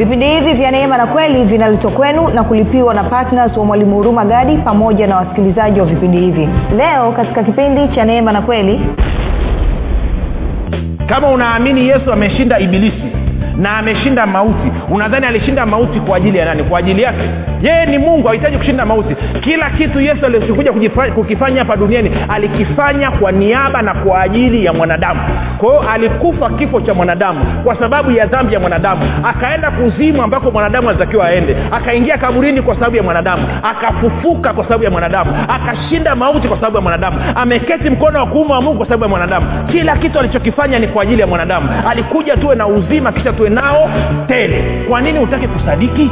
vipindi hivi vya neema na kweli vinaletwa kwenu na kulipiwa na ptns wa mwalimu huruma gadi pamoja na wasikilizaji wa vipindi hivi. Leo katika kipindi cha neema na kweli. Kama unaamini yesu ameshinda ibilisi na ameshinda mauti unadhani alishinda mauti kwa ajili ya nani? Kwa ajili yake yeye ni mungu hahitaji kushinda mauti. Kila kitu yesu alichokuja kukifanya hapa duniani alikifanya kwa niaba na kwa ajili ya mwanadamu. Kwa hiyo alikufa kifo cha mwanadamu kwa sababu ya dhambi ya mwanadamu. Akaenda kuzimu ambako mwanadamu alitakiwa aende. Akaingia kaburini kwa sababu ya mwanadamu. Akafufuka kwa sababu ya mwanadamu. Akashinda mauti kwa sababu ya mwanadamu. Ameketi mkono wa kuuma wa mungu kwa sababu ya mwanadamu. Kila kitu alichokifanya ni kwa ajili ya mwanadamu. Alikuja tuwe na uzima kisha tuwe nao tele. Kwa nini hutaki kusadiki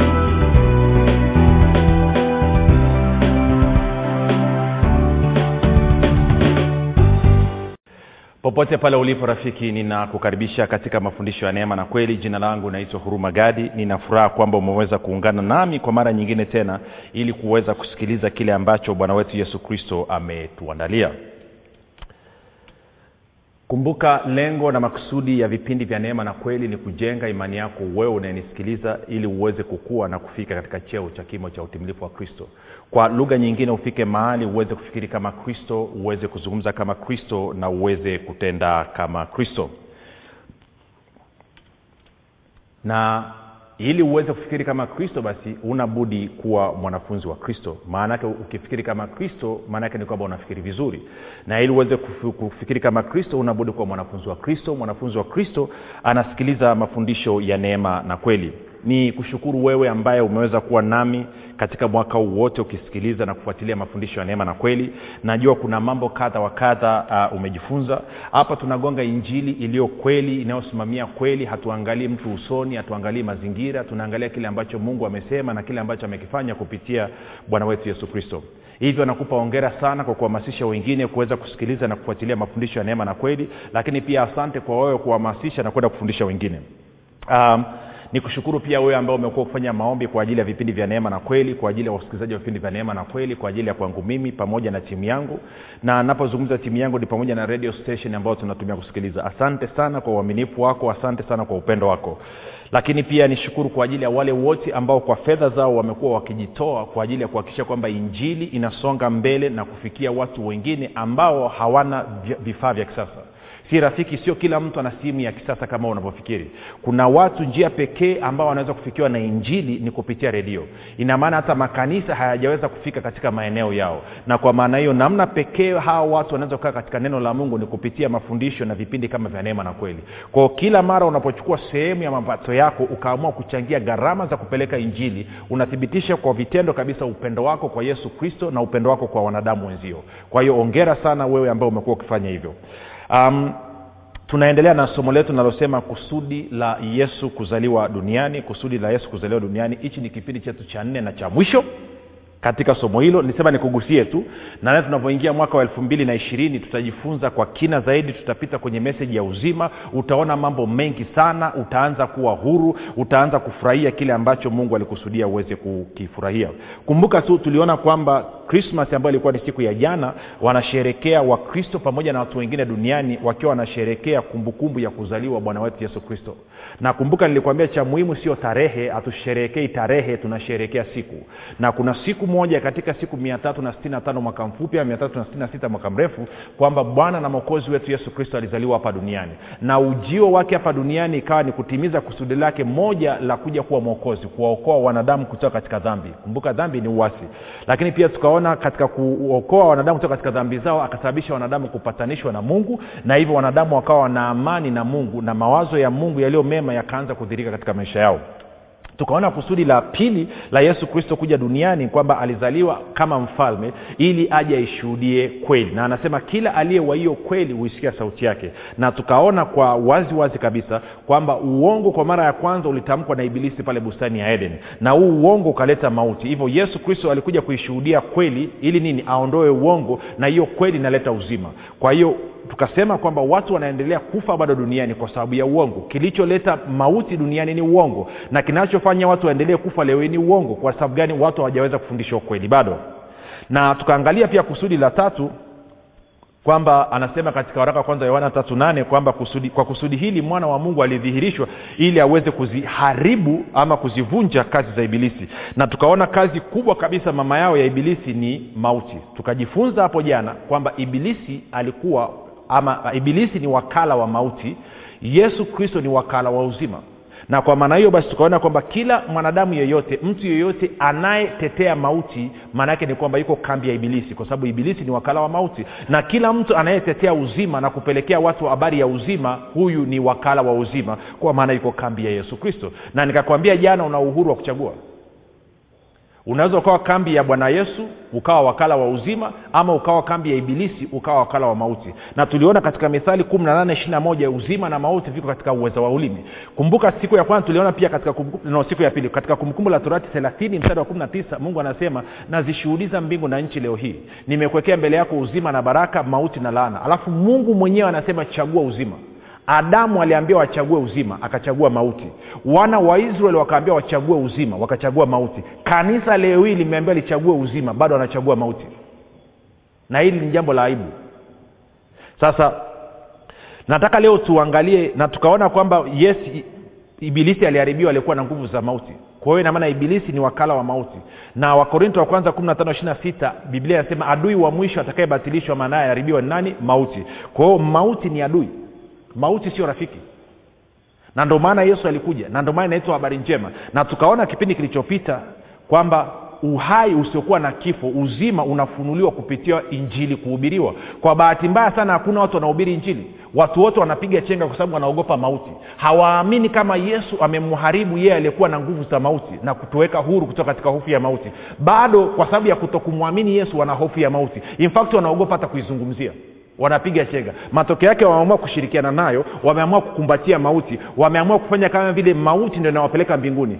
popote pale ulipo rafiki ninakukaribisha katika mafundisho ya neema na kweli. Jina langu naitwa huruma gadi. Ninafuraha kwamba umeweza kuungana nami kwa mara nyingine tena ili kuweza kusikiliza kile ambacho bwana wetu yesu kristo ametuandalia. Kumbuka lengo na makusudi ya vipindi vya neema na kweli ni kujenga imani yako wewe unayenisikiliza ili uweze kukua na kufika katika cheo cha kimo cha utimilifu wa kristo kwa lugha nyingine ufike mahali uweze kufikiri kama kristo uweze kuzungumza kama kristo na uweze kutenda kama kristo. Na ili uweze kufikiri kama kristo basi una budi kuwa mwanafunzi wa kristo. Maanake ukifikiri kama kristo maanake ni kwamba unafikiri vizuri. Na ili uweze kufikiri kama kristo unabudi kuwa mwanafunzi wa kristo. Mwanafunzi wa kristo anasikiliza mafundisho ya neema na kweli ni kushukuru wewe ambaye umeweza kuwa nami katika mwaka huu wote ukisikiliza na kufuatilia mafundisho ya neema na kweli. Najua kuna mambo kadha wa kadha uh, umejifunza. Hapa tunagonga injili iliyo kweli inayosimamia kweli. Hatuangalii mtu usoni hatuangalii mazingira. Tunaangalia kile ambacho mungu amesema na kile ambacho amekifanya kupitia bwana wetu yesu kristo. Hivyo nakupa ongera sana kwa kuhamasisha wengine kuweza kusikiliza na kufuatilia mafundisho ya neema na kweli. Lakini pia asante kwa wewe kuhamasisha na kwenda kufundisha wengine. Um, ni kushukuru pia wewe ambao umekuwa kufanya maombi kwa ajili ya vipindi vya neema na kweli kwa ajili ya wasikilizaji wa vipindi vya neema na kweli kwa ajili ya kwangu mimi pamoja na timu yangu. Na napozungumza timu yangu ni pamoja na radio station ambayo tunatumia kusikiliza. Asante sana kwa uaminifu wako asante sana kwa upendo wako. Lakini pia nishukuru kwa ajili ya wale wote ambao kwa fedha zao wamekuwa wakijitoa kwa ajili ya kuhakikisha kwamba injili inasonga mbele na kufikia watu wengine ambao hawana vifaa vya kisasa si rafiki sio kila mtu ana simu ya kisasa kama unavyofikiri. Kuna watu njia pekee ambao wanaweza kufikiwa na injili ni kupitia redio. Ina maana hata makanisa hayajaweza kufika katika maeneo yao. Na kwa maana hiyo namna pekee hawa watu wanaweza kukaa katika neno la mungu ni kupitia mafundisho na vipindi kama vya neema na kweli. Kwao kila mara unapochukua sehemu ya mapato yako ukaamua kuchangia gharama za kupeleka injili unathibitisha kwa vitendo kabisa upendo wako kwa yesu kristo na upendo wako kwa wanadamu wenzio. Kwa hiyo ongera sana wewe ambao umekuwa ukifanya hivyo um, tunaendelea na somo letu linalosema kusudi la yesu kuzaliwa duniani kusudi la yesu kuzaliwa duniani. Hichi ni kipindi chetu cha nne na cha mwisho katika somo hilo. Nisema nikugusie tu na tunavyoingia mwaka wa elfu mbili na ishirini tutajifunza kwa kina zaidi tutapita kwenye meseji ya uzima utaona mambo mengi sana utaanza kuwa huru utaanza kufurahia kile ambacho mungu alikusudia uweze kukifurahia. Kumbuka tu tuliona kwamba krismas ambayo ilikuwa ni siku ya jana wanasherekea wakristo pamoja na watu wengine duniani wakiwa wanasherekea kumbukumbu ya kuzaliwa bwana wetu yesu kristo. Na kumbuka nilikwambia cha muhimu sio tarehe hatusherehekei tarehe tunasherekea siku. Na kuna siku moja katika siku mia tatu na sitini tano mwaka mfupi a mia tatu na sitini sita mwaka mrefu kwamba bwana na mwokozi wetu yesu kristo alizaliwa hapa duniani. Na ujio wake hapa duniani ikawa ni kutimiza kusudi lake moja la kuja kuwa mwokozi kuwaokoa wanadamu kutoka katika dhambi. Kumbuka dhambi ni uwasi lakini pia tukaona katika kuokoa wanadamu kutoka katika dhambi zao akasababisha wanadamu kupatanishwa na mungu na hivyo wanadamu wakawa na amani na mungu na mawazo ya mungu yaliyo mema yakaanza kudhirika katika maisha yao tukaona kusudi la pili la yesu kristo kuja duniani kwamba alizaliwa kama mfalme ili aje aishuhudie kweli. Na anasema kila aliye wa hiyo kweli huisikia sauti yake. Na tukaona kwa wazi wazi kabisa kwamba uongo kwa mara ya kwanza ulitamkwa na ibilisi pale bustani ya eden. Na huu uongo ukaleta mauti. Hivyo yesu kristo alikuja kuishuhudia kweli ili nini? Aondoe uongo na hiyo kweli inaleta uzima. Kwa hiyo tukasema kwamba watu wanaendelea kufa bado duniani kwa sababu ya uongo. Kilicholeta mauti duniani ni uongo na kinachofanya watu waendelee kufa leo ni uongo. Kwa sababu gani? Watu hawajaweza kufundishwa ukweli bado. Na tukaangalia pia kusudi la tatu kwamba anasema katika waraka wa kwanza yohana tatu nane kwamba kusudi, kwa kusudi hili mwana wa mungu alidhihirishwa ili aweze kuziharibu ama kuzivunja kazi za ibilisi. Na tukaona kazi kubwa kabisa mama yao ya ibilisi ni mauti. Tukajifunza hapo jana kwamba ibilisi alikuwa ama ibilisi ni wakala wa mauti yesu kristo ni wakala wa uzima. Na kwa maana hiyo basi tukaona kwamba kila mwanadamu yeyote mtu yeyote anayetetea mauti maana yake ni kwamba yuko kambi ya ibilisi kwa sababu ibilisi ni wakala wa mauti. Na kila mtu anayetetea uzima na kupelekea watu habari ya uzima huyu ni wakala wa uzima kwa maana yuko kambi ya yesu kristo. Na nikakwambia jana una uhuru wa kuchagua unaweza ukawa kambi ya bwana yesu ukawa wakala wa uzima ama ukawa kambi ya ibilisi ukawa wakala wa mauti. Na tuliona katika mithali kumi na nane ishiri na moja uzima na mauti viko katika uweza wa ulimi. Kumbuka siku ya kwanza tuliona pia katika kumbukumbu, no, siku ya pili katika kumbukumbu la torati thelathini mstari wa kumi na tisa mungu anasema nazishuhudiza mbingu na nchi leo hii. Nimekuwekea mbele yako uzima na baraka mauti na laana. Alafu mungu mwenyewe anasema chagua uzima adamu aliambiwa wachague uzima akachagua mauti. Wana wa israeli wakaambiwa wachague uzima wakachagua mauti. Kanisa leo hii limeambiwa lichague uzima bado wanachagua mauti. Na hili ni jambo la aibu. Sasa nataka leo tuangalie na tukaona kwamba yes ibilisi aliharibiwa alikuwa na nguvu za mauti. Kwa hiyo inamaana ibilisi ni wakala wa mauti. Na wakorinto wa kwanza 15 biblia inasema adui wa mwisho atakayebatilishwa maanaye aharibiwa ni nani? Mauti. Kwa hiyo mauti ni adui mauti sio rafiki. Na ndio maana yesu alikuja na ndio maana inaitwa habari njema. Na tukaona kipindi kilichopita kwamba uhai usiokuwa na kifo uzima unafunuliwa kupitia injili kuhubiriwa. Kwa bahati mbaya sana hakuna watu wanahubiri injili. Watu wote wanapiga chenga kwa sababu wanaogopa mauti. Hawaamini kama yesu amemharibu yeye aliyekuwa na nguvu za mauti na kutuweka huru kutoka katika hofu ya mauti. Bado kwa sababu ya kutokumwamini yesu wana hofu ya mauti. In fact wanaogopa hata kuizungumzia wanapiga chega matokeo yake wameamua kushirikiana nayo wameamua kukumbatia mauti wameamua kufanya kama vile mauti ndio inawapeleka mbinguni.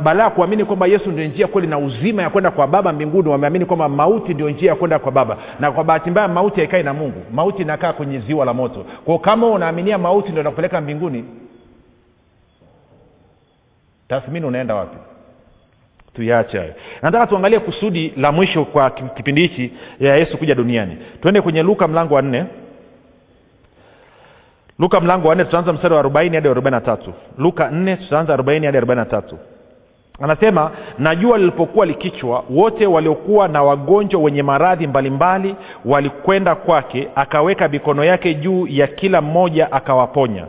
Baada ya kuamini kwamba yesu ndio njia kweli na uzima ya kwenda kwa baba mbinguni wameamini kwamba mauti ndio njia ya kwenda kwa baba. Na kwa bahati mbaya mauti haikai na mungu. Mauti inakaa kwenye ziwa la moto. Kwao kama unaaminia mauti ndio inakupeleka mbinguni tathmini unaenda wapi tuyaache hayo. Nataka tuangalie kusudi la mwisho kwa kipindi hichi ya yesu kuja duniani. Twende kwenye luka mlango wa nne. Luka mlango wa nne tutaanza mstari wa arobaini hadi arobaini na tatu. Luka nne tutaanza arobaini hadi arobaini na tatu. Anasema na jua lilipokuwa likichwa wote waliokuwa na wagonjwa wenye maradhi mbalimbali walikwenda kwake akaweka mikono yake juu ya kila mmoja akawaponya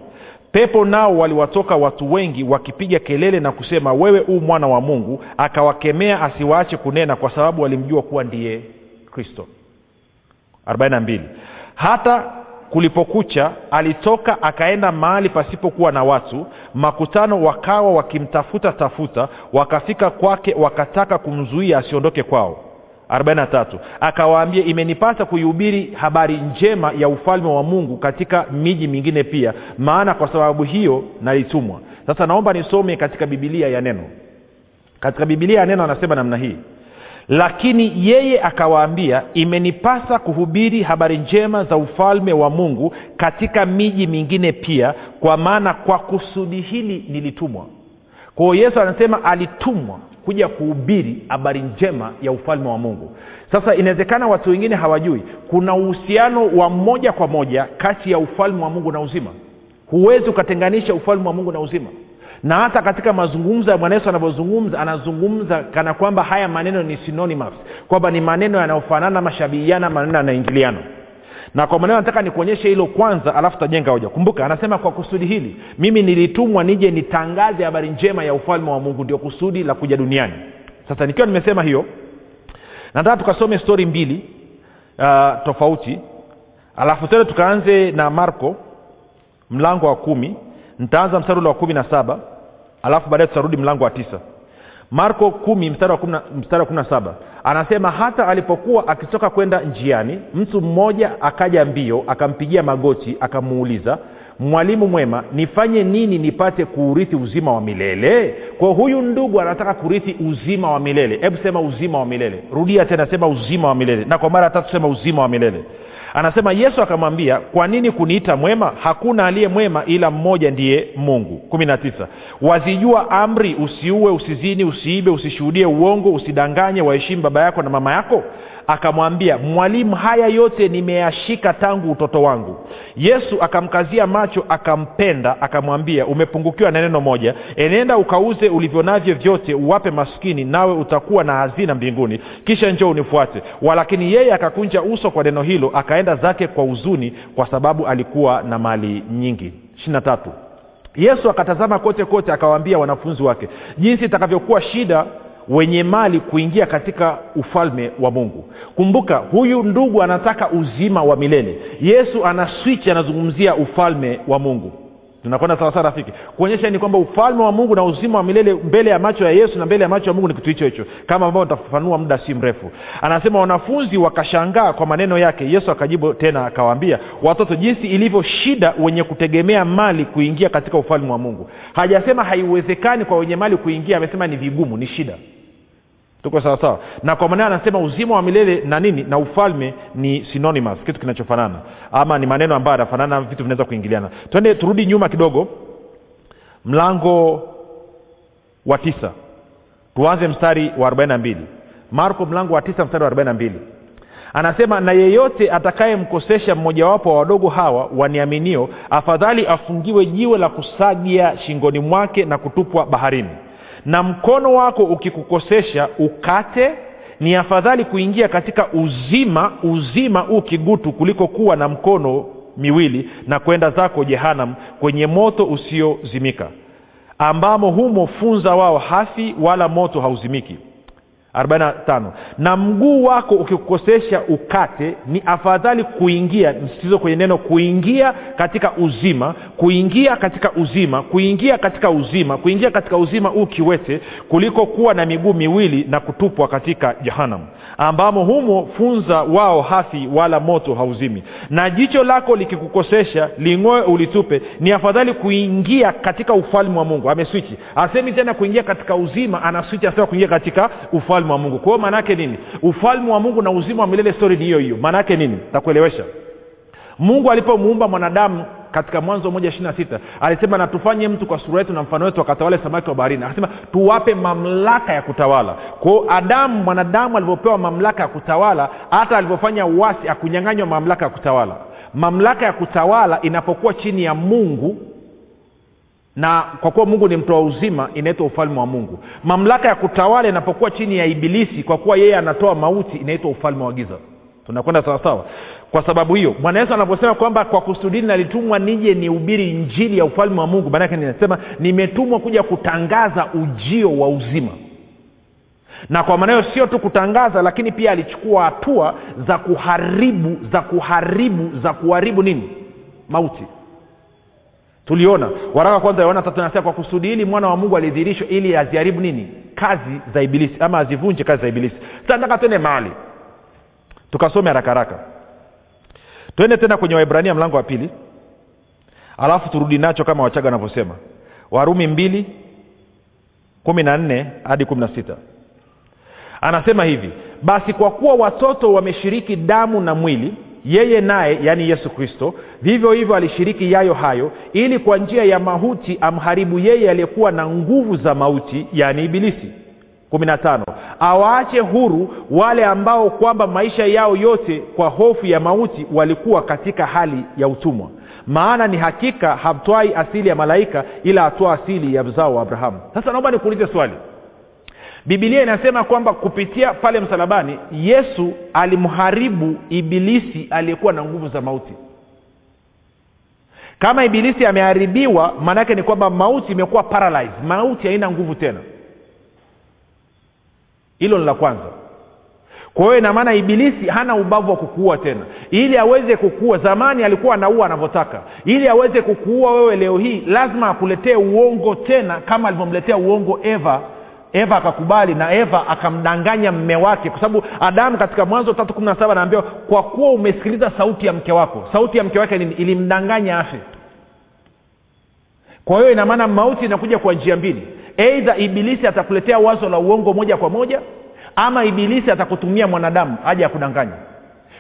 pepo nao waliwatoka watu wengi wakipiga kelele na kusema wewe u mwana wa mungu. Akawakemea asiwaache kunena kwa sababu walimjua kuwa ndiye kristo. 42 hata kulipokucha alitoka akaenda mahali pasipokuwa na watu makutano wakawa wakimtafuta tafuta wakafika kwake wakataka kumzuia asiondoke kwao 43 akawaambia imenipasa kuihubiri habari njema ya ufalme wa mungu katika miji mingine pia maana kwa sababu hiyo nalitumwa. Sasa naomba nisome katika bibilia ya neno. Katika bibilia ya neno anasema namna hii. Lakini yeye akawaambia imenipasa kuhubiri habari njema za ufalme wa mungu katika miji mingine pia kwa maana kwa kusudi hili nilitumwa. Kwao yesu anasema alitumwa kuja kuhubiri habari njema ya ufalme wa mungu. Sasa inawezekana watu wengine hawajui kuna uhusiano wa moja kwa moja kati ya ufalme wa mungu na uzima. Huwezi ukatenganisha ufalme wa mungu na uzima. Na hata katika mazungumzo ya bwana yesu anavyozungumza anazungumza kana kwamba haya maneno ni synonymous kwamba ni maneno yanayofanana mashabihiana maneno yanaingiliana na kwa maneno nataka nikuonyeshe hilo kwanza alafu tajenga hoja. Kumbuka anasema kwa kusudi hili mimi nilitumwa nije nitangaze habari njema ya ufalme wa mungu ndio kusudi la kuja duniani. Sasa nikiwa nimesema hiyo nataka tukasome stori mbili uh, tofauti. Alafu tena tukaanze na marko mlango wa kumi. Nitaanza mstari wa kumi na saba alafu baadaye tutarudi mlango wa tisa marko kumi mstari wa kumi na saba. Anasema hata alipokuwa akitoka kwenda njiani mtu mmoja akaja mbio akampigia magoti akamuuliza mwalimu mwema nifanye nini nipate kuurithi uzima wa milele kwa huyu ndugu anataka kurithi uzima wa milele. Hebu sema uzima wa milele. Rudia tena sema uzima wa milele. Na kwa mara ya tatu sema uzima wa milele anasema yesu akamwambia kwa nini kuniita mwema? Hakuna aliye mwema ila mmoja ndiye mungu. Kumi na tisa. Wazijua amri usiue usizini usiibe usishuhudie uongo usidanganye waheshimu baba yako na mama yako akamwambia mwalimu haya yote nimeyashika tangu utoto wangu. Yesu akamkazia macho akampenda akamwambia umepungukiwa na neno moja. Enenda ukauze ulivyo navyo vyote uwape maskini nawe utakuwa na hazina mbinguni. Kisha njoo unifuate. Walakini yeye akakunja uso kwa neno hilo akaenda zake kwa huzuni kwa sababu alikuwa na mali nyingi. Ishiri tatu. Yesu akatazama kote kote akawaambia wanafunzi wake jinsi itakavyokuwa shida wenye mali kuingia katika ufalme wa mungu. Kumbuka huyu ndugu anataka uzima wa milele. Yesu ana swichi anazungumzia ufalme wa mungu. Tunakwenda sawasawa rafiki? Kuonyesha ni kwamba ufalme wa mungu na uzima wa milele mbele ya macho ya yesu na mbele ya macho ya mungu ni kitu hicho hicho. Kama ambavyo nitafafanua muda si mrefu. Anasema wanafunzi wakashangaa kwa maneno yake. Yesu akajibu tena akawaambia watoto jinsi ilivyo shida wenye kutegemea mali kuingia katika ufalme wa mungu. Hajasema haiwezekani kwa wenye mali kuingia amesema ni vigumu ni shida tuko sawa sawa. Na kwa maneno anasema uzima wa milele na nini na ufalme ni synonymous kitu kinachofanana. Ama ni maneno ambayo yanafanana vitu vinaweza kuingiliana. Twende turudi nyuma kidogo. Mlango wa tisa. Tuanze mstari wa arobaini na mbili. Marko mlango wa tisa mstari wa arobaini na mbili. Anasema na yeyote atakayemkosesha mmojawapo wa wadogo hawa waniaminio afadhali afungiwe jiwe la kusagia shingoni mwake na kutupwa baharini na mkono wako ukikukosesha ukate ni afadhali kuingia katika uzima uzima huu kigutu kuliko kuwa na mkono miwili na kwenda zako jehanam kwenye moto usiozimika ambamo humo funza wao hafi wala moto hauzimiki 45 na mguu wako ukikukosesha ukate ni afadhali kuingia msitizo kwenye neno kuingia katika uzima kuingia katika uzima kuingia katika uzima kuingia katika uzima huu kiwete kuliko kuwa na miguu miwili na kutupwa katika jehanamu. Ambamo humo funza wao hafi wala moto hauzimi. Na jicho lako likikukosesha ling'oe ulitupe ni afadhali kuingia katika ufalme wa mungu. Ameswichi asemi tena kuingia katika uzima anaswichi asema kuingia katika ufalme wa mungu. Kwa maanaake nini? Ufalme wa mungu na uzima wa milele stori ni hiyo hiyo. Maanaake nini? Takuelewesha mungu alipomuumba mwanadamu katika mwanzo moja ishiri na sita alisema natufanye mtu kwa sura yetu na mfano wetu akatawale samaki wa baharini. Akasema tuwape mamlaka ya kutawala. Kwao adamu mwanadamu alivyopewa mamlaka ya kutawala hata alivyofanya uwasi akunyanganywa mamlaka ya kutawala. Mamlaka ya kutawala inapokuwa chini ya mungu na kwa kuwa mungu ni mtoa uzima inaitwa ufalme wa mungu. Mamlaka ya kutawala inapokuwa chini ya ibilisi kwa kuwa yeye anatoa mauti inaitwa ufalme wa giza. Tunakwenda sawasawa kwa sababu hiyo bwana yesu anaposema kwamba kwa kusudini nalitumwa nije nihubiri injili ya ufalme wa mungu maanake ninasema nimetumwa kuja kutangaza ujio wa uzima. Na kwa maana hiyo sio tu kutangaza lakini pia alichukua hatua za kuharibu za kuharibu za kuharibu nini? Mauti tuliona. Waraka kwanza yohana tatu nasema kwa kusudi hili mwana wa mungu alidhihirishwa ili aziharibu nini? Kazi za ibilisi ama azivunje kazi za ibilisi. Sasa nataka twende mahali. Tukasome haraka haraka. Twende tena kwenye waibrania mlango wa pili. Alafu turudi nacho kama wachaga wanavyosema. Warumi mbili kumi na nne hadi kumi na sita. Anasema hivi basi kwa kuwa watoto wameshiriki damu na mwili yeye naye yaani yesu kristo. Vivyo hivyo alishiriki yayo hayo ili kwa njia ya mauti amharibu yeye aliyekuwa na nguvu za mauti yaani ibilisi. Kumi na tano. Awaache huru wale ambao kwamba maisha yao yote kwa hofu ya mauti walikuwa katika hali ya utumwa. Maana ni hakika hatwai asili ya malaika ila atoa asili ya mzao wa abrahamu. Sasa naomba nikuulize swali bibilia inasema kwamba kupitia pale msalabani yesu alimharibu ibilisi aliyekuwa na nguvu za mauti. Kama ibilisi ameharibiwa maanaake ni kwamba mauti imekuwa paralyze mauti haina nguvu tena. Hilo ni la kwanza. Kwa hiyo inamaana ibilisi hana ubavu wa kukuua tena. Ili aweze kukuua zamani alikuwa anaua anavyotaka. Ili aweze kukuua wewe leo hii lazima akuletee uongo tena kama alivyomletea uongo eva eva akakubali na eva akamdanganya mme wake kwa sababu adamu katika mwanzo tatu kumi na saba anaambiwa kwa kuwa umesikiliza sauti ya mke wako. Sauti ya mke wake nini? Ilimdanganya afe. Kwa hiyo inamaana mauti inakuja kwa njia mbili. Eidha ibilisi atakuletea wazo la uongo moja kwa moja ama ibilisi atakutumia mwanadamu haja ya kudanganya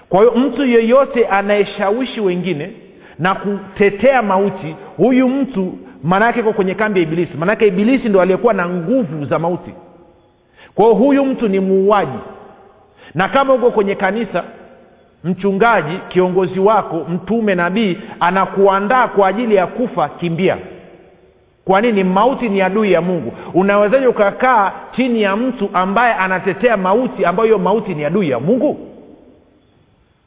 kwa hiyo mtu yeyote anayeshawishi wengine na kutetea mauti huyu mtu maanaake ko kwenye kambi ya ibilisi. Maanaake ibilisi ndo aliyekuwa na nguvu za mauti. Kwao huyu mtu ni muuaji. Na kama uko kwenye kanisa mchungaji kiongozi wako mtume nabii anakuandaa kwa ajili ya kufa kimbia. Kwa nini? Mauti ni adui ya mungu. Unawezaji ukakaa chini ya mtu ambaye anatetea mauti ambayo hiyo mauti ni adui ya mungu?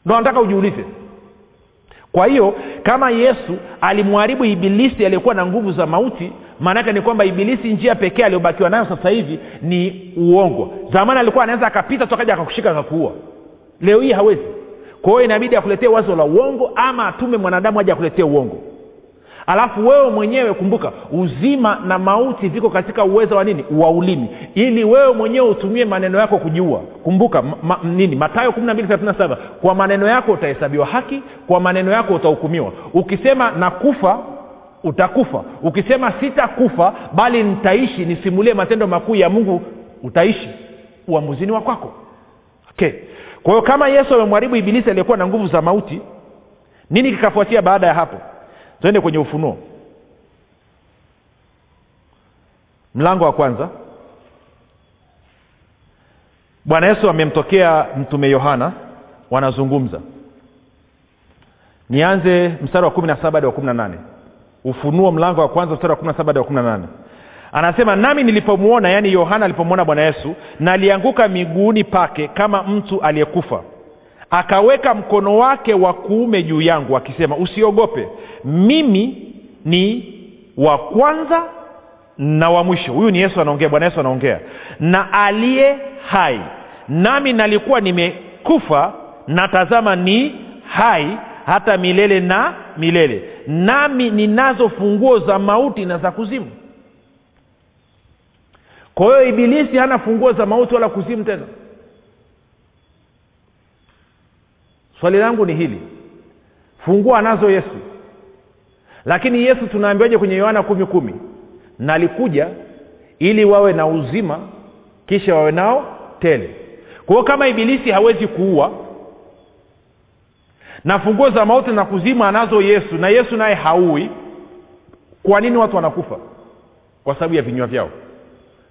Ndo nataka ujiulize kwa hiyo kama yesu alimharibu ibilisi aliyekuwa na nguvu za mauti maanaake ni kwamba ibilisi njia pekee aliyobakiwa nayo sasa hivi ni uongo. Zamani alikuwa anaweza akapita tu akaja akakushika akakuua. Leo hii hawezi. Kwa hiyo inabidi akuletee wazo la uongo ama atume mwanadamu aje akuletee uongo alafu wewe mwenyewe kumbuka uzima na mauti viko katika uwezo wa nini? Wa ulimi. Ili wewe mwenyewe utumie maneno yako kujiua. Kumbuka ma, nini? Matayo 1237 kwa maneno yako utahesabiwa haki kwa maneno yako utahukumiwa. Ukisema nakufa utakufa. Ukisema sitakufa bali nitaishi nisimulie matendo makuu ya mungu utaishi. Uamuzini wa kwako. Okay. Kwa hiyo kama yesu amemharibu ibilisi aliyekuwa na nguvu za mauti nini kikafuatia baada ya hapo twende kwenye ufunuo. Mlango wa kwanza. Bwana yesu amemtokea mtume yohana. Wanazungumza. Nianze mstari wa kumi na saba hadi wa kumi na nane. Ufunuo mlango wa kwanza mstari wa kumi na saba hadi wa kumi na nane. Anasema nami nilipomwona yaani yohana alipomwona bwana yesu nalianguka miguuni pake kama mtu aliyekufa akaweka mkono wake wa kuume juu yangu akisema usiogope. Mimi ni wa kwanza na wa mwisho. Huyu ni yesu anaongea bwana yesu anaongea. Na aliye hai. Nami nalikuwa nimekufa na tazama ni hai hata milele na milele. Nami ninazo funguo za mauti na za kuzimu. Kwa hiyo ibilisi hana funguo za mauti wala kuzimu tena swali langu ni hili. Funguo anazo yesu. Lakini yesu tunaambiwaje kwenye yohana kumi kumi? Nalikuja ili wawe na uzima kisha wawe nao tele. Kwa hiyo kama ibilisi hawezi kuua na funguo za mauti na kuzima anazo yesu na yesu naye haui kwa nini watu wanakufa? Kwa sababu ya vinywa vyao.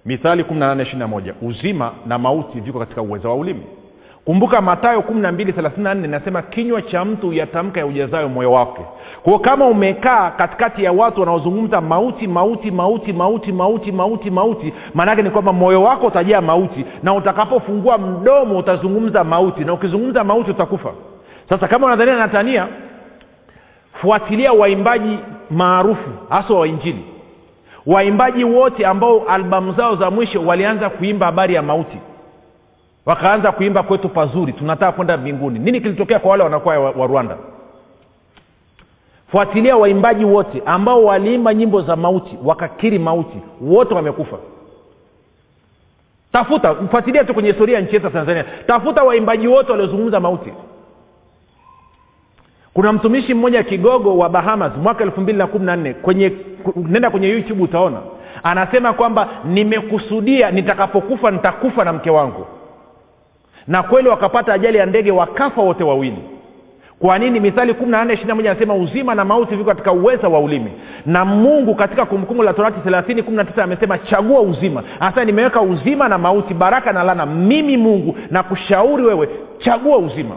Mithali 18 uzima na mauti viko katika uwezo wa ulimi kumbuka matayo 1234 nasema kinywa cha mtu yatamka ya ujazayo moyo wake. Kwao kama umekaa katikati ya watu wanaozungumza mauti mauti mauti mauti mauti mauti mauti maanaake ni kwamba moyo wako utajaa mauti na utakapofungua mdomo utazungumza mauti na ukizungumza mauti utakufa. Sasa kama unadhania natania fuatilia waimbaji maarufu hasa wa injili. Waimbaji wote ambao albamu zao za mwisho walianza kuimba habari ya mauti wakaanza kuimba kwetu pazuri tunataka kwenda mbinguni. Nini kilitokea kwa wale wanakuwa wa, wa rwanda? Fuatilia waimbaji wote ambao waliimba nyimbo za mauti wakakiri mauti wote wamekufa. Tafuta fuatilia tu kwenye historia ya nchi yetu ya tanzania. Tafuta waimbaji wote waliozungumza mauti. Kuna mtumishi mmoja kigogo wa bahamas mwaka elfu mbili na kumi na nne kwenye nenda kwenye youtube utaona. Anasema kwamba nimekusudia nitakapokufa nitakufa na mke wangu na kweli wakapata ajali ya ndege wakafa wote wawili. Kwa nini? Mithali kumi na nne ishiri moja anasema uzima na mauti viko katika uweza wa ulimi. Na mungu katika kumbukumbu la torati thelathini kumi na tisa amesema chagua uzima. Anasema nimeweka uzima na mauti baraka na lana mimi mungu na kushauri wewe chagua uzima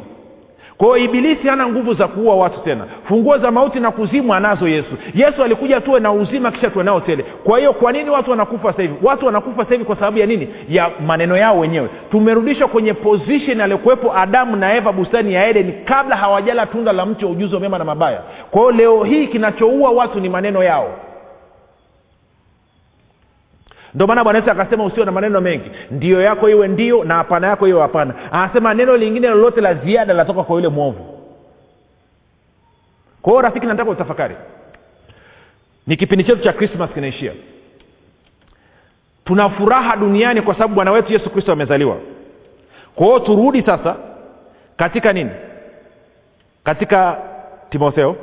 kwa ibilisi hana nguvu za kuua watu tena. Funguo za mauti na kuzimu anazo yesu. Yesu alikuja tuwe na uzima kisha tuwe nao tele. Kwa hiyo kwa nini watu wanakufa sasa hivi? Watu wanakufa sasa hivi kwa sababu ya nini? Ya maneno yao wenyewe. Tumerudishwa kwenye position aliyokuwepo adamu na eva bustani ya edeni kabla hawajala tunda la mti wa ujuzi wa mema na mabaya. Kwa hiyo leo hii kinachoua watu ni maneno yao ndio maana bwana yesu akasema usio na maneno mengi. Ndio yako iwe ndio na hapana yako iwe hapana. Anasema neno lingine lolote la ziada linatoka kwa yule mwovu. Kwa hiyo rafiki nataka utafakari. Ni kipindi chetu cha krismas kinaishia. Tuna furaha duniani kwa sababu bwana wetu yesu kristo amezaliwa. Kwa hiyo turudi sasa katika nini? Katika timotheo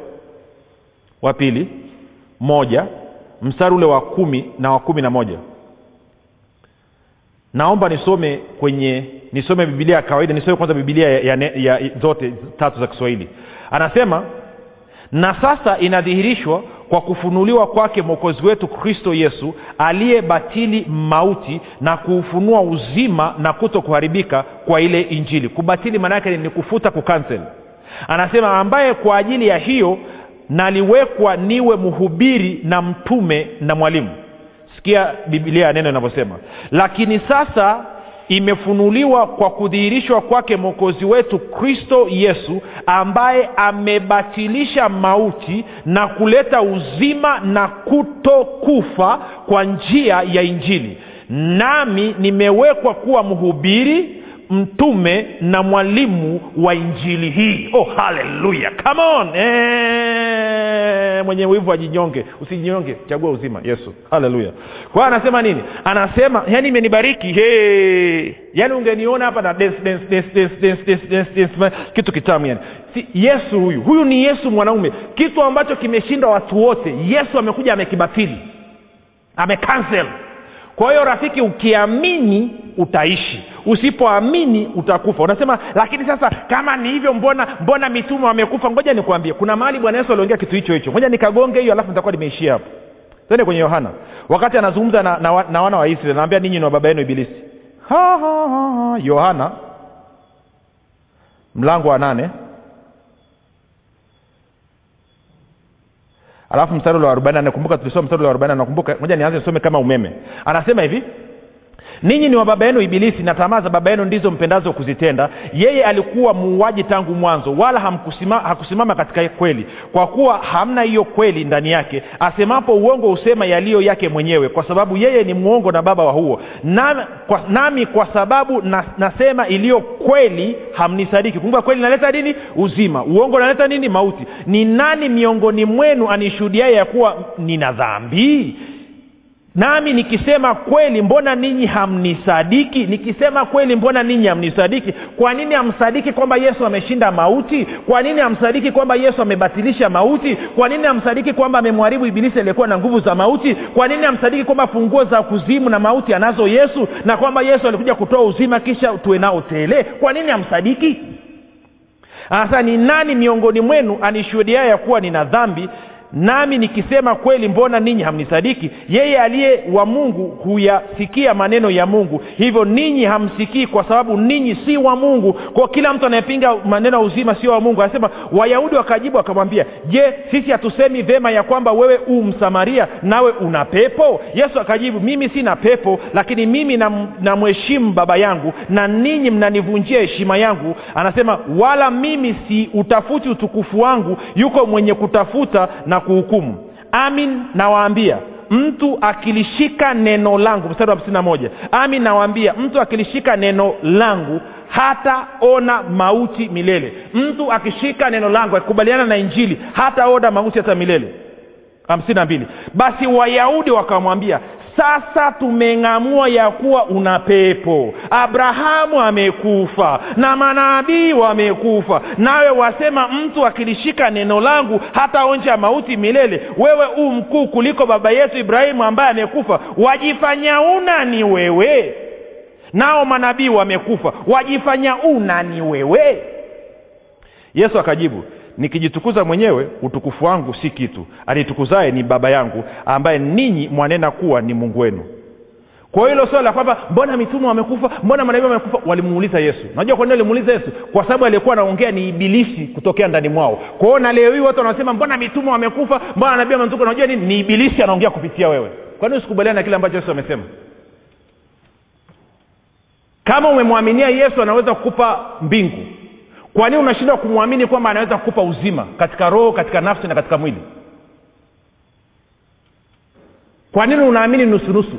wa pili moja mstari ule wa kumi na wa kumi na moja naomba nisome kwenye nisome bibilia ya kawaida nisome kwanza bibilia ya, ya, ya, zote tatu za kiswahili. Anasema na sasa inadhihirishwa kwa kufunuliwa kwake mwokozi wetu kristo yesu aliyebatili mauti na kuufunua uzima na kuto kuharibika kwa ile injili. Kubatili maana yake ni kufuta kukansel anasema ambaye kwa ajili ya hiyo naliwekwa niwe mhubiri na mtume na mwalimu sikia biblia ya neno inavyosema lakini sasa imefunuliwa kwa kudhihirishwa kwake mwokozi wetu kristo yesu ambaye amebatilisha mauti na kuleta uzima na kutokufa kwa njia ya injili. Nami nimewekwa kuwa mhubiri mtume na mwalimu wa injili hii. Oh haleluya come on. Eee, mwenye wivu ajinyonge. Usijinyonge chagua uzima. Yesu. Haleluya kwa anasema nini? Anasema yani imenibariki. Hey. yani ungeniona hapa na dance, dance, dance, dance, dance, dance, dance, dance. kitu kitamu yani si yesu huyu. Huyu ni yesu mwanaume. Kitu ambacho kimeshinda watu wote. Yesu amekuja amekibatili amekansel kwa hiyo rafiki ukiamini utaishi. Usipoamini utakufa. Unasema lakini sasa kama ni hivyo mbona mbona mitume wamekufa? Ngoja nikwambie kuna mahali bwana yesu aliongea kitu hicho hicho. Ngoja nikagonge hiyo alafu nitakuwa nimeishia hapo. Tende kwenye yohana. Wakati anazungumza na, na, na wana wa israeli anaambia ninyi ni baba yenu ibilisi. Ha, ha, ha, ha. yohana mlango wa nane alafu mstari ule wa arobaini nakumbuka tulisoma mstari ule wa arobaini nakumbuka moja nianze nisome kama umeme. Anasema hivi ninyi ni wa baba yenu ibilisi na tamaa za baba yenu ndizo mpendazo kuzitenda. Yeye alikuwa muuaji tangu mwanzo wala hamkusima, hakusimama katika kweli kwa kuwa hamna hiyo kweli ndani yake. Asemapo uongo husema yaliyo yake mwenyewe kwa sababu yeye ni mwongo na baba wa huo. Nami kwa, nami kwa sababu na, nasema iliyo kweli hamnisadiki. Kumbuka kweli inaleta nini? Uzima. Uongo unaleta nini? Mauti. Ni nani miongoni mwenu anishuhudiaye ya kuwa nina dhambi nami nikisema kweli mbona ninyi hamnisadiki? Nikisema kweli mbona ninyi hamnisadiki? Kwa nini hamsadiki kwamba yesu ameshinda mauti? Kwa nini hamsadiki kwamba yesu amebatilisha mauti? Kwa nini hamsadiki kwamba amemharibu ibilisi aliyekuwa na nguvu za mauti? Kwa nini hamsadiki kwamba funguo za kuzimu na mauti anazo yesu na kwamba yesu alikuja kutoa uzima kisha tuwe nao tele? Kwa nini hamsadiki? Sasa ni nani miongoni mwenu anishuhudiaye ya kuwa nina dhambi nami nikisema kweli mbona ninyi hamnisadiki? Yeye aliye wa mungu huyasikia maneno ya mungu. Hivyo ninyi hamsikii kwa sababu ninyi si wa mungu. Kwa kila mtu anayepinga maneno ya uzima sio wa mungu. Anasema wayahudi wakajibu wakamwambia je sisi hatusemi vema ya kwamba wewe u msamaria nawe una pepo? Yesu akajibu mimi sina pepo lakini mimi namheshimu na baba yangu na ninyi mnanivunjia heshima yangu. Anasema wala mimi si utafuti utukufu wangu. Yuko mwenye kutafuta na kuhukumu. Amin nawaambia mtu akilishika neno langu mstari wa hamsini na moja. Amin nawaambia mtu akilishika neno langu hataona mauti milele. Mtu akishika neno langu akikubaliana na injili hataona mauti hata milele. Hamsini na mbili. Basi wayahudi wakamwambia sasa tumeng'amua ya kuwa una pepo. Abrahamu amekufa na manabii wamekufa. Nawe wasema mtu akilishika neno langu hata onja mauti milele. Wewe u mkuu kuliko baba yetu ibrahimu ambaye amekufa. Wajifanya una ni wewe? Nao manabii wamekufa. Wajifanya una ni wewe? Yesu akajibu nikijitukuza mwenyewe utukufu wangu si kitu. Anitukuzaye ni baba yangu ambaye ninyi mwanena kuwa ni mungu wenu. Kwa hilo swala la kwamba mbona mitume wamekufa? Mbona manabii wamekufa? Walimuuliza yesu. Unajua kwa nini walimuuliza yesu? Kwa sababu aliyekuwa anaongea ni ibilisi kutokea ndani mwao. Kwao na leo hii watu wanasema mbona mitume wamekufa? Mbona nabii wamekufa unajua nini? Ni ibilisi anaongea kupitia wewe. Kwa usikubaliana na kile ambacho yesu amesema? Kama umemwaminia yesu anaweza kukupa mbingu kwa nini unashindwa kumwamini kwamba anaweza kukupa uzima katika roho katika nafsi na katika mwili? Kwa nini unaamini nusunusu?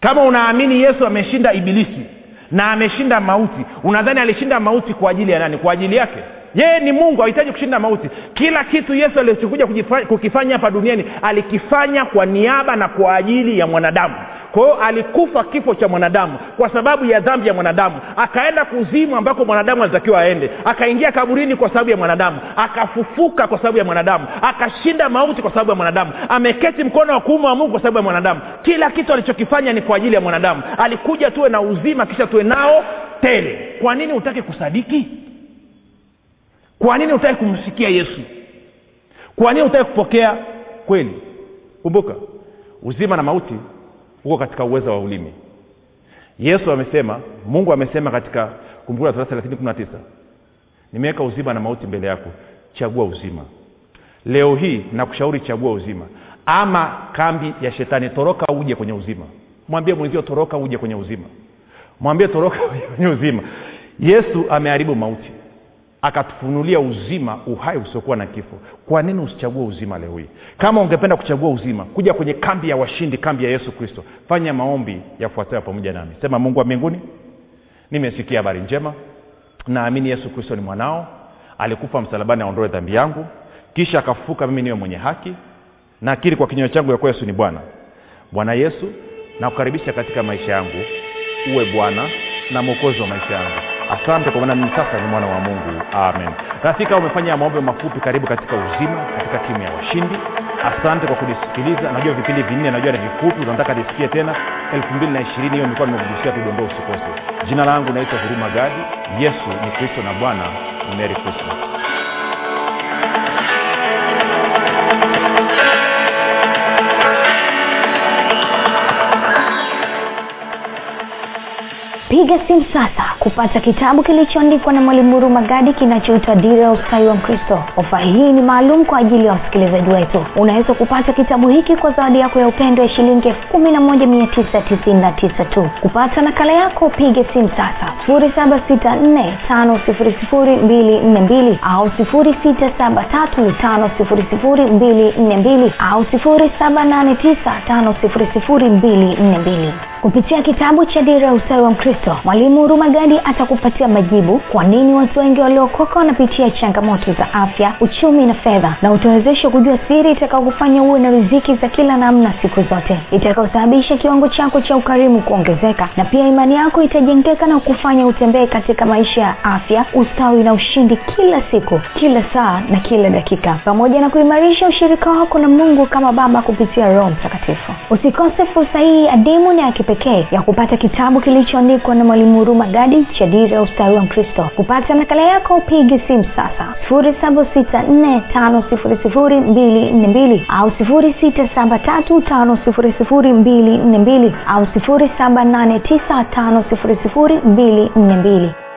Kama unaamini yesu ameshinda ibilisi na ameshinda mauti unadhani alishinda mauti kwa ajili ya nani? Kwa ajili yake? Yeye ni mungu hahitaji kushinda mauti. Kila kitu yesu alichokuja kukifanya hapa duniani alikifanya kwa niaba na kwa ajili ya mwanadamu kwa hiyo alikufa kifo cha mwanadamu kwa sababu ya dhambi ya mwanadamu. Akaenda kuzimu ambako mwanadamu alitakiwa aende. Akaingia kaburini kwa sababu ya mwanadamu. Akafufuka kwa sababu ya mwanadamu. Akashinda mauti kwa sababu ya mwanadamu. Ameketi mkono wa kuume wa mungu kwa sababu ya mwanadamu. Kila kitu alichokifanya ni kwa ajili ya mwanadamu. Alikuja tuwe na uzima kisha tuwe nao tele. Kwa nini hutaki kusadiki? Kwa nini hutaki kumsikia yesu? Kwa nini hutaki kupokea kweli? Kumbuka uzima na mauti huko katika uwezo wa ulimi. Yesu amesema mungu amesema katika kumbukumbu la torati 319 nimeweka uzima na mauti mbele yako chagua uzima. Leo hii nakushauri chagua uzima. Ama kambi ya shetani toroka uje kwenye uzima. Mwambie mwenzio toroka uje kwenye uzima. Mwambie toroka kwenye uzima. Yesu ameharibu mauti akatufunulia uzima uhai usiokuwa na kifo. Kwa nini usichague uzima leo hii? Kama ungependa kuchagua uzima kuja kwenye kambi ya washindi kambi ya yesu kristo. Fanya maombi yafuatayo pamoja nami. Sema mungu wa mbinguni nimesikia habari njema. Naamini yesu kristo ni mwanao. Alikufa msalabani aondoe dhambi yangu. Kisha akafufuka mimi niwe mwenye haki. Nakiri kwa kinywa changu yakuwa yesu ni bwana. Bwana yesu nakukaribisha katika maisha yangu. Uwe bwana na mwokozi wa maisha yangu asante kwa maana mimi sasa ni mwana wa mungu. Amen. Rafika umefanya maombi mafupi karibu katika uzima katika timu ya washindi. Asante kwa kunisikiliza. Najua vipindi vinne najua ni vifupi unataka nisikie tena? Elfu mbili na ishirini hiyo nilikuwa nimekugusia tu dondoo usikose. Jina langu naitwa huruma gadi. Yesu ni kristo na bwana. Meri krismas piga simu sasa kupata kitabu kilichoandikwa na mwalimu huru magadi kinachoitwa dira ya ustawi wa mkristo. Ofa hii ni maalum kwa ajili ya wasikilizaji wetu. Unaweza kupata kitabu hiki kwa zawadi yako ya upendo ya shilingi elfu kumi na moja mia tisa tisini na tisa tu. Kupata nakala yako piga simu sasa sifuri saba sita nne tano sifuri sifuri mbili nne mbili au sifuri sita saba tatu tano sifuri sifuri mbili nne mbili au sifuri saba nane tisa tano sifuri sifuri mbili nne mbili kupitia kitabu cha dira ya ustawi wa mkristo mwalimu hurumagadi atakupatia majibu kwa nini watu wengi waliokoka wanapitia changamoto za afya uchumi na fedha na utawezesha kujua siri itakaokufanya uwe na riziki za kila namna siku zote itakaosababisha kiwango chako cha ukarimu kuongezeka na pia imani yako itajengeka na kufanya utembee katika maisha ya afya ustawi na ushindi kila siku kila saa na kila dakika. Pamoja na kuimarisha ushirika wako na mungu kama baba kupitia roho mtakatifu. Usikose fursa hii adimu na kipekee ya kupata kitabu kilichoandikwa na mwalimu huruma gadi cha dira ya ustawi wa mkristo. Kupata nakala yako pige simu sasa. 7645242 au 6735242 au 789500242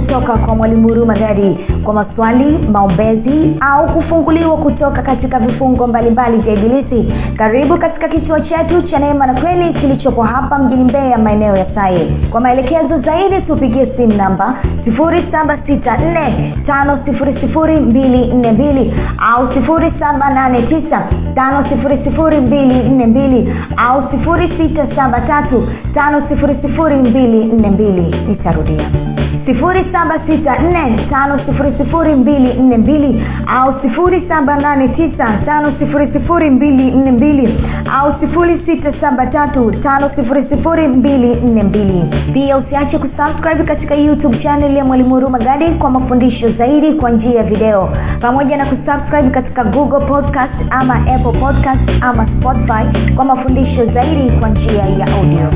kutoka kwa mwalimu huruma gadi kwa maswali maombezi au kufunguliwa kutoka katika vifungo mbalimbali vya ibilisi. Karibu katika kituo chetu cha neema na kweli kilichopo hapa mjini mbeya maeneo ya saye. Kwa maelekezo zaidi tupigie simu namba 7645242 au 7895242 au 673500242 nitarudia 7645242 au 7895242 au 673500242 pia usiache kusubscribe katika youtube channel ya mwalimu huruma gadi kwa mafundisho zaidi kwa njia ya video. Pamoja na kusubscribe katika google podcast ama apple podcast ama spotify kwa mafundisho zaidi kwa njia ya audio